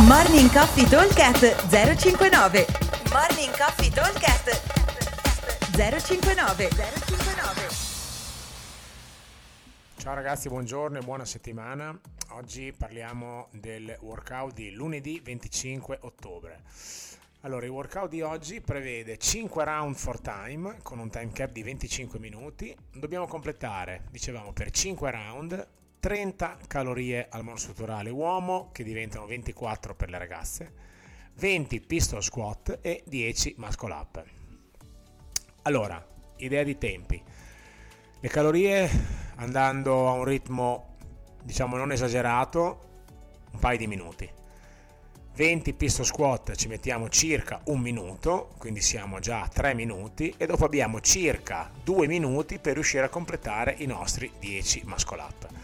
Morning Coffee Talkcast 059 Morning Coffee Talkcast 059 059 Ciao ragazzi, buongiorno e buona settimana. Oggi parliamo del workout di lunedì 25 ottobre. Allora, il workout di oggi prevede 5 round for time con un time cap di 25 minuti. Dobbiamo completare, dicevamo, per 5 round 30 calorie al monostrutturale uomo che diventano 24 per le ragazze, 20 pistol squat e 10 muscle up. Allora, idea di tempi. Le calorie andando a un ritmo diciamo non esagerato, un paio di minuti. 20 pistol squat ci mettiamo circa un minuto, quindi siamo già a 3 minuti e dopo abbiamo circa 2 minuti per riuscire a completare i nostri 10 muscle up.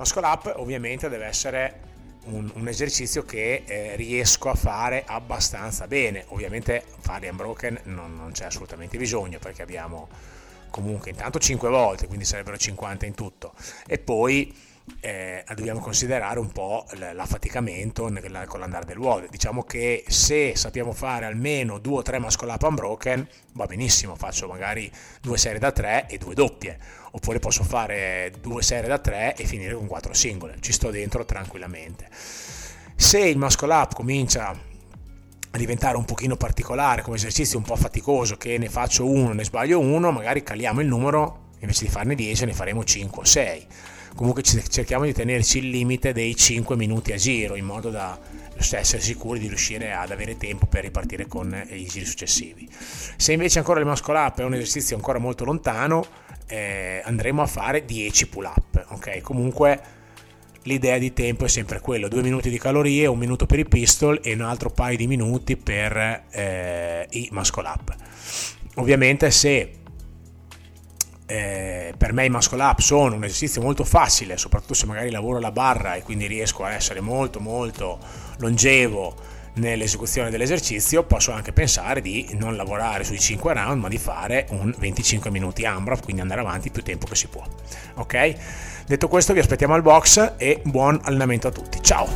Muscle up ovviamente deve essere un, un esercizio che eh, riesco a fare abbastanza bene. Ovviamente fare unbroken non, non c'è assolutamente bisogno perché abbiamo comunque intanto 5 volte, quindi sarebbero 50 in tutto. E poi eh, dobbiamo considerare un po' l'affaticamento con l'andare del WOD. Diciamo che se sappiamo fare almeno 2 o 3 muscle up unbroken, va benissimo, faccio magari due serie da 3 e due doppie, oppure posso fare due serie da 3 e finire con 4 singole, ci sto dentro tranquillamente. Se il muscle up comincia a diventare un pochino particolare, come esercizio un po' faticoso, che ne faccio uno, ne sbaglio uno, magari caliamo il numero, invece di farne 10 ne faremo 5 o 6 comunque cerchiamo di tenerci il limite dei 5 minuti a giro in modo da essere sicuri di riuscire ad avere tempo per ripartire con i giri successivi. Se invece ancora il muscle up è un esercizio ancora molto lontano, eh, andremo a fare 10 pull up. Ok, comunque l'idea di tempo è sempre quello: 2 minuti di calorie, un minuto per i pistol e un altro paio di minuti per eh, i muscle up. Ovviamente se eh, per me i muscle up sono un esercizio molto facile, soprattutto se magari lavoro la barra e quindi riesco a essere molto molto longevo nell'esecuzione dell'esercizio, posso anche pensare di non lavorare sui 5 round, ma di fare un 25 minuti AMRAP, quindi andare avanti più tempo che si può. Ok? Detto questo, vi aspettiamo al box e buon allenamento a tutti. Ciao!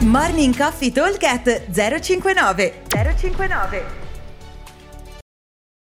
Morning Coffee Talk 059 059